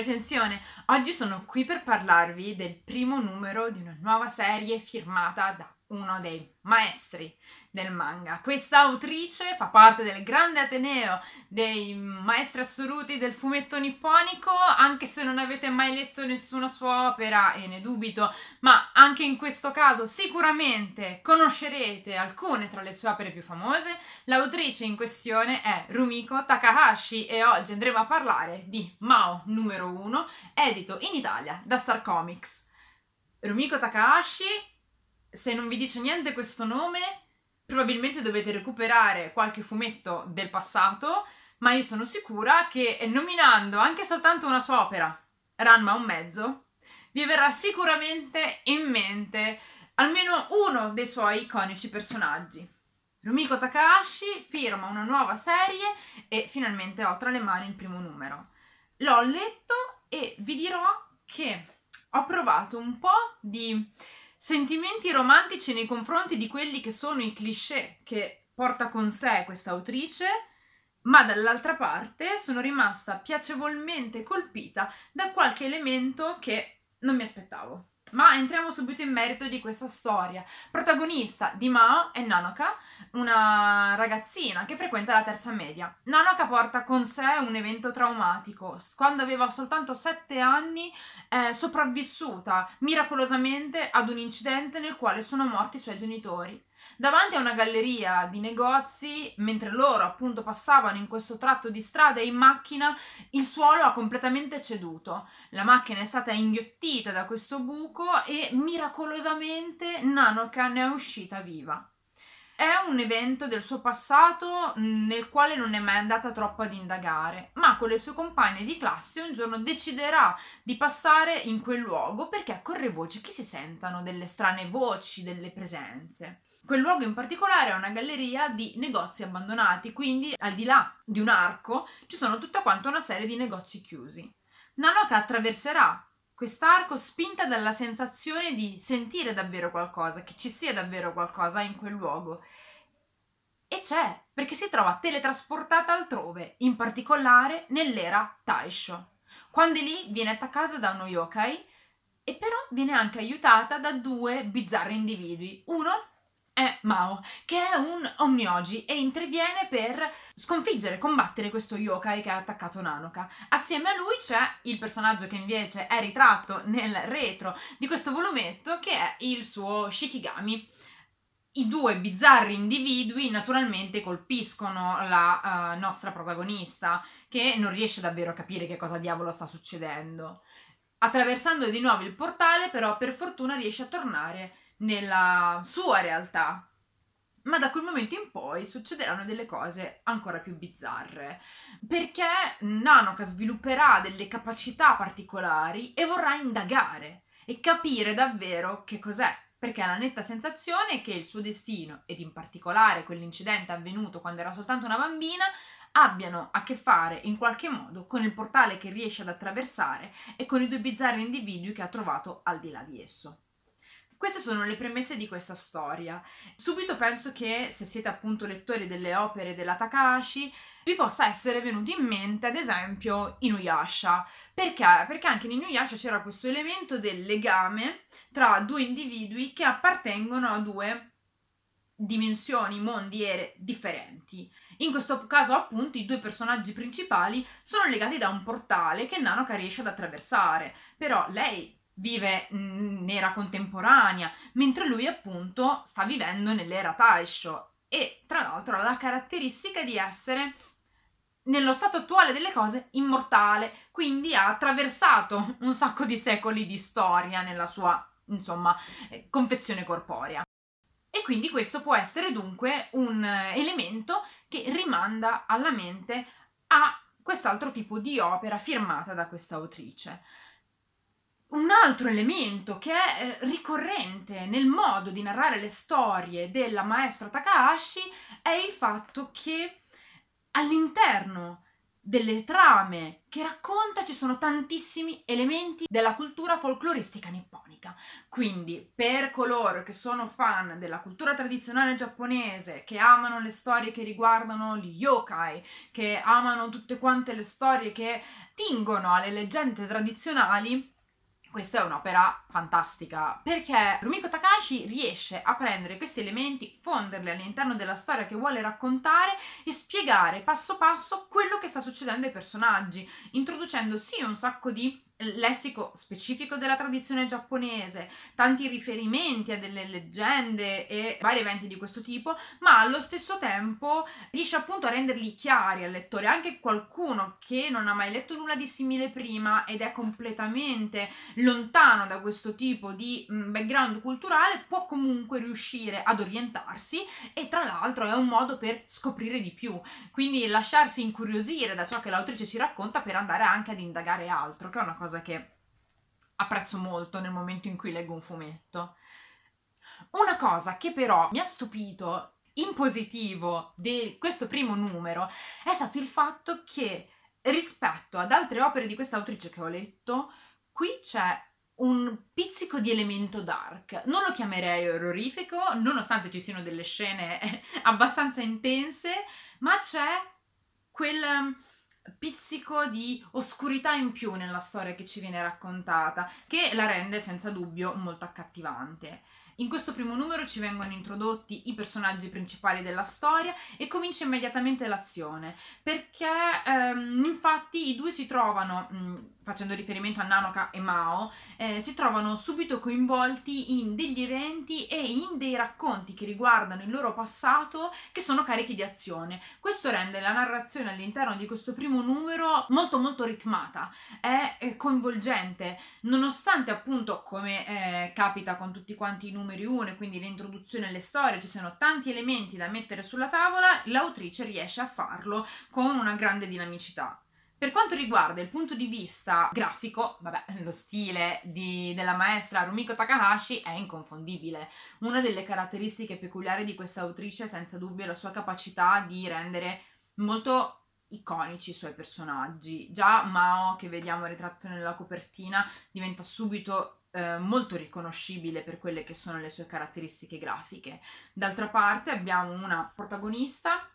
recensione. Oggi sono qui per parlarvi del primo numero di una nuova serie firmata da uno dei maestri del manga. Questa autrice fa parte del grande ateneo dei maestri assoluti del fumetto nipponico, anche se non avete mai letto nessuna sua opera, e ne dubito, ma anche in questo caso sicuramente conoscerete alcune tra le sue opere più famose. L'autrice in questione è Rumiko Takahashi e oggi andremo a parlare di Mao numero 1, edito in Italia da Star Comics. Rumiko Takahashi se non vi dice niente questo nome, probabilmente dovete recuperare qualche fumetto del passato, ma io sono sicura che nominando anche soltanto una sua opera, Ranma un mezzo, vi verrà sicuramente in mente almeno uno dei suoi iconici personaggi. Rumiko Takahashi firma una nuova serie e finalmente ho tra le mani il primo numero. L'ho letto e vi dirò che ho provato un po' di sentimenti romantici nei confronti di quelli che sono i cliché che porta con sé questa autrice, ma dall'altra parte sono rimasta piacevolmente colpita da qualche elemento che non mi aspettavo. Ma entriamo subito in merito di questa storia. Protagonista di Mao è Nanoka, una ragazzina che frequenta la terza media. Nanoka porta con sé un evento traumatico. Quando aveva soltanto sette anni è sopravvissuta miracolosamente ad un incidente nel quale sono morti i suoi genitori davanti a una galleria di negozi, mentre loro appunto passavano in questo tratto di strada in macchina, il suolo ha completamente ceduto. La macchina è stata inghiottita da questo buco e miracolosamente Nanoka ne è uscita viva. È un evento del suo passato nel quale non è mai andata troppo ad indagare, ma con le sue compagne di classe un giorno deciderà di passare in quel luogo perché corre voce che si sentano delle strane voci, delle presenze. Quel luogo in particolare è una galleria di negozi abbandonati, quindi al di là di un arco ci sono tutta quanta una serie di negozi chiusi. Nanoka attraverserà quest'arco spinta dalla sensazione di sentire davvero qualcosa, che ci sia davvero qualcosa in quel luogo. E c'è, perché si trova teletrasportata altrove, in particolare nell'era Taisho. Quando lì viene attaccata da uno yokai e però viene anche aiutata da due bizzarri individui. Uno è Mao, che è un Omnioji e interviene per sconfiggere, combattere questo yokai che ha attaccato Nanoka. Assieme a lui c'è il personaggio che invece è ritratto nel retro di questo volumetto, che è il suo Shikigami. I due bizzarri individui naturalmente colpiscono la uh, nostra protagonista, che non riesce davvero a capire che cosa diavolo sta succedendo. Attraversando di nuovo il portale, però, per fortuna riesce a tornare nella sua realtà. Ma da quel momento in poi succederanno delle cose ancora più bizzarre, perché Nanoka svilupperà delle capacità particolari e vorrà indagare e capire davvero che cos'è, perché ha la netta sensazione che il suo destino, ed in particolare quell'incidente avvenuto quando era soltanto una bambina, abbiano a che fare in qualche modo con il portale che riesce ad attraversare e con i due bizzarri individui che ha trovato al di là di esso. Queste sono le premesse di questa storia. Subito penso che se siete appunto lettori delle opere della Takahashi vi possa essere venuto in mente ad esempio Inuyasha. Perché? Perché anche in Inuyasha c'era questo elemento del legame tra due individui che appartengono a due dimensioni, mondi, ere differenti. In questo caso, appunto, i due personaggi principali sono legati da un portale che Nanoka riesce ad attraversare. Però lei vive nera contemporanea, mentre lui appunto sta vivendo nell'era Taisho e tra l'altro ha la caratteristica di essere nello stato attuale delle cose immortale, quindi ha attraversato un sacco di secoli di storia nella sua, insomma, eh, confezione corporea. E quindi questo può essere dunque un elemento che rimanda alla mente a quest'altro tipo di opera firmata da questa autrice. Un altro elemento che è eh, ricorrente nel modo di narrare le storie della maestra Takahashi è il fatto che all'interno delle trame che racconta, ci sono tantissimi elementi della cultura folcloristica nipponica. Quindi, per coloro che sono fan della cultura tradizionale giapponese, che amano le storie che riguardano gli yokai, che amano tutte quante le storie che tingono alle leggende tradizionali, questa è un'opera fantastica perché Rumiko Takashi riesce a prendere questi elementi, fonderli all'interno della storia che vuole raccontare e spiegare passo passo quello che sta succedendo ai personaggi, introducendo sì un sacco di lessico specifico della tradizione giapponese, tanti riferimenti a delle leggende e vari eventi di questo tipo, ma allo stesso tempo riesce appunto a renderli chiari al lettore, anche qualcuno che non ha mai letto nulla di simile prima ed è completamente lontano da questo tipo di mm, background culturale può comunque riuscire ad orientarsi e tra l'altro è un modo per scoprire di più, quindi lasciarsi incuriosire da ciò che l'autrice ci racconta per andare anche ad indagare altro, che è una cosa cosa che apprezzo molto nel momento in cui leggo un fumetto. Una cosa che però mi ha stupito in positivo di questo primo numero è stato il fatto che rispetto ad altre opere di questa autrice che ho letto, qui c'è un pizzico di elemento dark. Non lo chiamerei orrorifico, nonostante ci siano delle scene abbastanza intense, ma c'è quel pizzico di oscurità in più nella storia che ci viene raccontata, che la rende senza dubbio molto accattivante. In questo primo numero ci vengono introdotti i personaggi principali della storia e comincia immediatamente l'azione, perché ehm, infatti i due si trovano, mh, mm, facendo riferimento a Nanoka e Mao, eh, si trovano subito coinvolti in degli eventi e in dei racconti che riguardano il loro passato che sono carichi di azione. Questo rende la narrazione all'interno di questo primo numero molto molto ritmata, è, è coinvolgente, nonostante appunto come eh, capita con tutti quanti i numeri numeri 1 e quindi l'introduzione alle storie, ci sono tanti elementi da mettere sulla tavola, l'autrice riesce a farlo con una grande dinamicità. Per quanto riguarda il punto di vista grafico, vabbè, lo stile di, della maestra Rumiko Takahashi è inconfondibile. Una delle caratteristiche peculiari di questa autrice è senza dubbio la sua capacità di rendere molto iconici i suoi personaggi. Già Mao, che vediamo ritratto nella copertina, diventa subito eh, molto riconoscibile per quelle che sono le sue caratteristiche grafiche. D'altra parte abbiamo una protagonista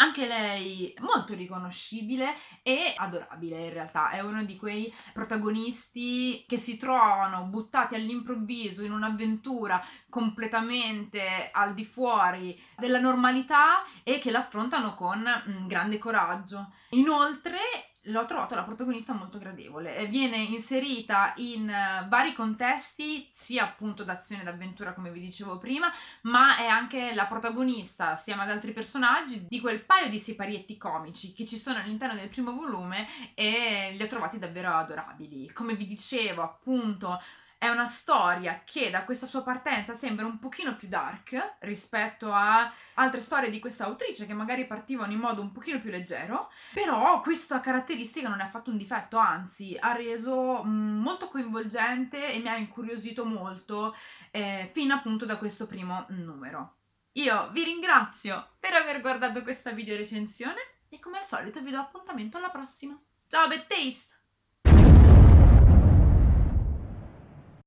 anche lei molto riconoscibile e adorabile in realtà, è uno di quei protagonisti che si trovano buttati all'improvviso in un'avventura completamente al di fuori della normalità e che l'affrontano con mm, grande coraggio. Inoltre l'ho trovato la protagonista molto gradevole. Viene inserita in uh, vari contesti, sia appunto d'azione e d'avventura, come vi dicevo prima, ma è anche la protagonista, assieme ad altri personaggi, di quel paio di siparietti comici che ci sono all'interno del primo volume e li ho trovati davvero adorabili. Come vi dicevo, appunto, è una storia che da questa sua partenza sembra un pochino più dark rispetto a altre storie di questa autrice che magari partivano in modo un pochino più leggero, però questa caratteristica non è affatto un difetto, anzi ha reso mm, molto coinvolgente e mi ha incuriosito molto eh, fino appunto da questo primo numero. Io vi ringrazio per aver guardato questa video recensione e come al solito vi do appuntamento alla prossima. Ciao Bad Taste!